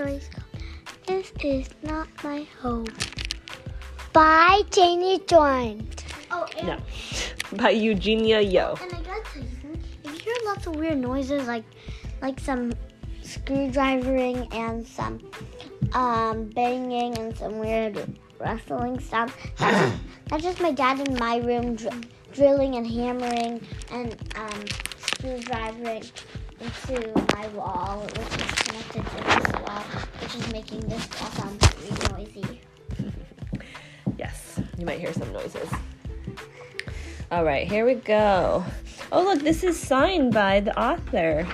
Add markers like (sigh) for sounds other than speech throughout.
story's called This Is Not My Home by Janie Joint. Oh, and, No. By Eugenia Yoh. and I gotta tell you, if you hear lots of weird noises like like some screwdrivering and some um, banging and some weird rustling stuff, that's, (coughs) that's just my dad in my room dr- drilling and hammering and um, screwdrivering into my wall, which is connected to this which is making this noisy. Yes, you might hear some noises. All right, here we go. Oh, look, this is signed by the author.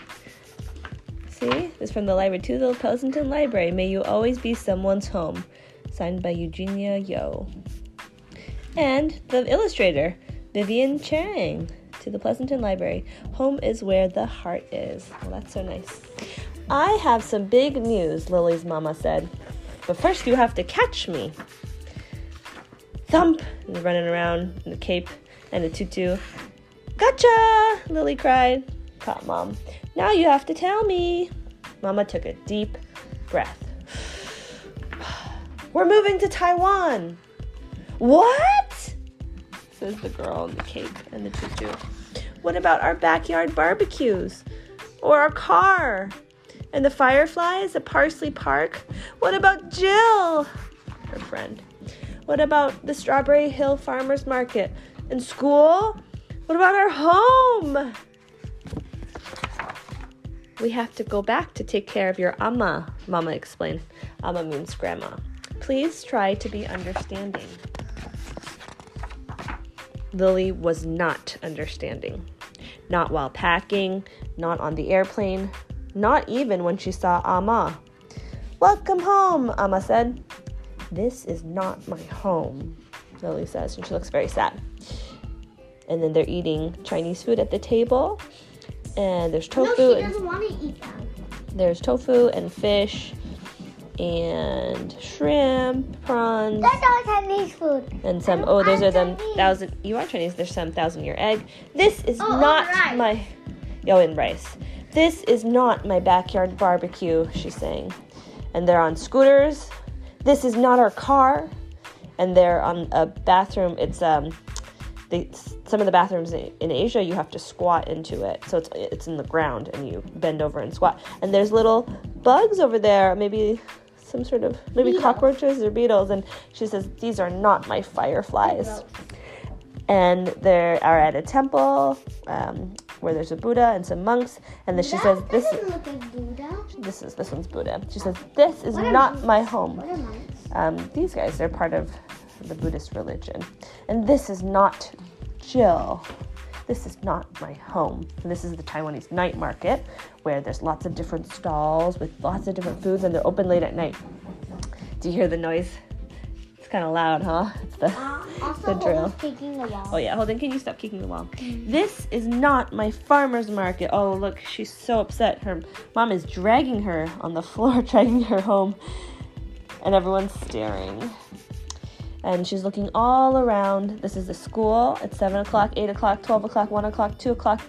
See? This is from the library to the Pleasanton Library. May you always be someone's home. Signed by Eugenia Yoh. And the illustrator, Vivienne Chang, to the Pleasanton Library. Home is where the heart is. Well, that's so nice. I have some big news, Lily's mama said. But first, you have to catch me thump and running around in the cape and the tutu. Gotcha! Lily cried. Caught mom. Now you have to tell me. Mama took a deep breath. (sighs) We're moving to Taiwan. What? Says the girl in the cape and the tutu. What about our backyard barbecues? Or our car? And the fireflies at Parsley Park? What about Jill? Her friend. What about the Strawberry Hill Farmers Market? And school? What about our home? We have to go back to take care of your amma, Mama explained. Amma means grandma. Please try to be understanding. Lily was not understanding. Not while packing, not on the airplane, not even when she saw Amma. Welcome home, Amma said. This is not my home, Lily says, and she looks very sad. And then they're eating Chinese food at the table, and there's tofu. No, she and doesn't want to eat them. there's tofu and fish, and shrimp, prawns, That's all Chinese food. and some. I'm- Oh, those I'm are them Chinese. thousand. You are Chinese. There's some thousand year egg. This is Oh, oh, not my. Oh, and rice. This is not my backyard barbecue. She's saying, and they're on scooters. This is not our car, and they're on a bathroom. It's um, they, some of the bathrooms in Asia you have to squat into it, so it's it's in the ground, and you bend over and squat. And there's little bugs over there, maybe some sort of maybe Beetles. cockroaches or beetles. And she says these are not my fireflies and they are at a temple um, where there's a Buddha and some monks. And then she that says, "This doesn't look like Buddha. this is this one's Buddha." She says, "This is not monks? my home." Are? Um, these guys, they're part of the Buddhist religion, and this is not Jill. This is not my home. And this is the Taiwanese night market where there's lots of different stalls with lots of different foods, and they're open late at night. Do you hear the noise? It's kind of loud, huh? It's the Uh, also, The drill. the wall. Oh yeah, hold on. Can you stop kicking the wall? Mm. This is not my farmer's market. Oh look, she's so upset. Her mom is dragging her on the (laughs) floor, dragging her home, and everyone's staring. And she's looking all around. This is the school. It's seven o'clock, eight o'clock, twelve o'clock, one o'clock, two o'clock,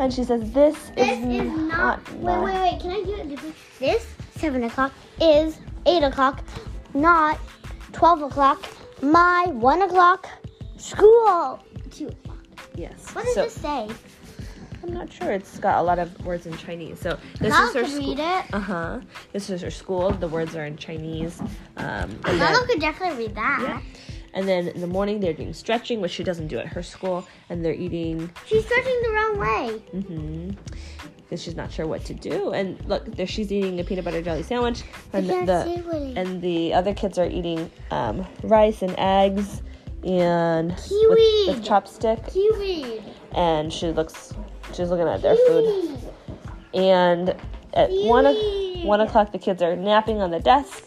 and she says, "This, This is, is not. Wait, wait, wait. Can I do it different? This seven o'clock is eight o'clock, not twelve o'clock. My one o'clock school. Two o'clock. Yes. What does so this say? I'm not sure. It's got a lot of words in Chinese. So this is her school. read it. Uh huh. This is her school. The words are in Chinese. Um, and could definitely read that. Yeah. And then in the morning they're doing stretching, which she doesn't do at her school, and they're eating She's stretching the wrong way. mm-hmm, because she's not sure what to do. And look, there she's eating a peanut butter jelly sandwich, and the and the other kids are eating um, rice and eggs and with, Kiwi. with chopstick. Kiwi. And she looks, she's looking at their food. And at one o- Kiwi. one o'clock, the kids are napping on the desk,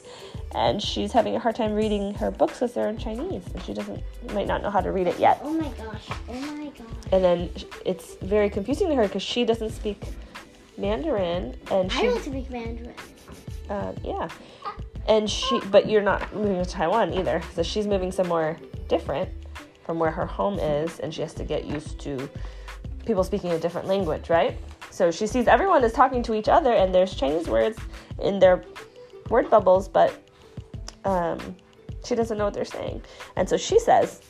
and she's having a hard time reading her books because they're in Chinese, and she doesn't might not know how to read it yet. Oh my gosh. Oh my gosh. And then it's very confusing to her because she doesn't speak Mandarin, and she. I she, don't speak Mandarin. uh, yeah, and she, but you're not moving to Taiwan either, so she's moving somewhere different from where her home is, and she has to get used to people speaking a different language, right? So she sees everyone is talking to each other, and there's Chinese words in their word bubbles, but um, she doesn't know what they're saying. And so she says,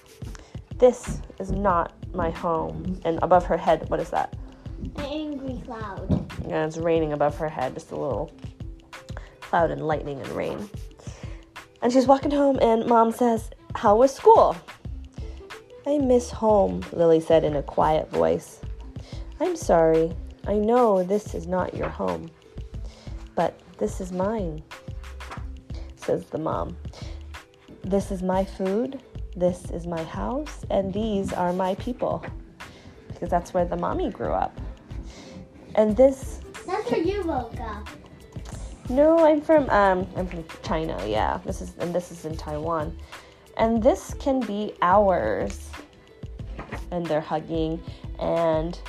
This is not my home. And above her head, what is that? An angry cloud. Yeah, it's raining above her head, just a little cloud and lightning and rain. And she's walking home, and mom says, How was school? I miss home, Lily said in a quiet voice. I'm sorry. I know this is not your home, but this is mine, says the mom. This is my food, this is my house, and these are my people. Because that's where the mommy grew up. And this That's where you woke up. no, I'm from um I'm from China, yeah. This is and this is in Taiwan. And this can be hours. And they're hugging and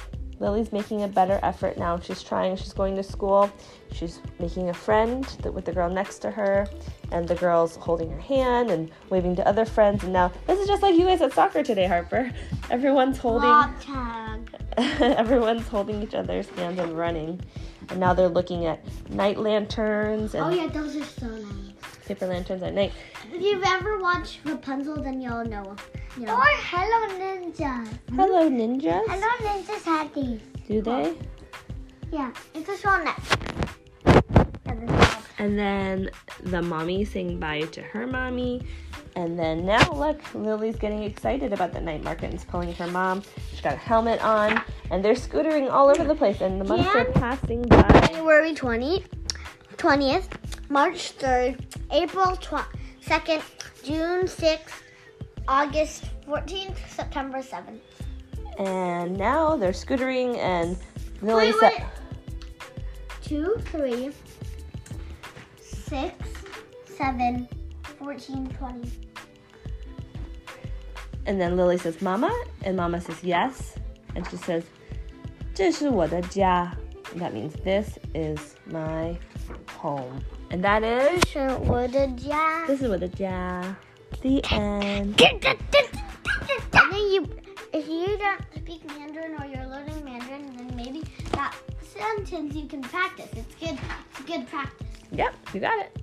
Lily's making a better effort now. She's trying, she's going to school. She's making a friend that- with the girl next to her and the girl's holding her hand and waving to other friends and now this is just like you guys at soccer today, Harper. Everyone's holding. (laughs) everyone's holding each other's hands and running. And now they're looking at night lanterns and Oh yeah, those are so nice. paper lanterns at night. If you've ever watched Rapunzel, then you'll know. You know. Or Hello Ninja. Hello, ninjas. Hello Ninjas had these. Do they? Yeah, it's a show Netflix. And then the mommy saying bye to her mommy. And then now look, Lily's getting excited about the night market and is pulling her mom. She's got a helmet on, and they're scootering all over the place, and the months are passing by. January 20, 20th, March 3rd, April tw- 2nd, June 6th, August 14th, September 7th. And now they're scootering, and Lily Wait, said, wait. Two, three, six, seven, 14, 20. And then Lily says, Mama? And Mama says, Yes. And she says, 这是我的家. And that means this is my home. And that is, 是我的家。 this is 我的家. The end. And then you, if you don't speak Mandarin or you're learning Mandarin, then maybe that sentence you can practice. It's good. It's good practice. Yep, you got it.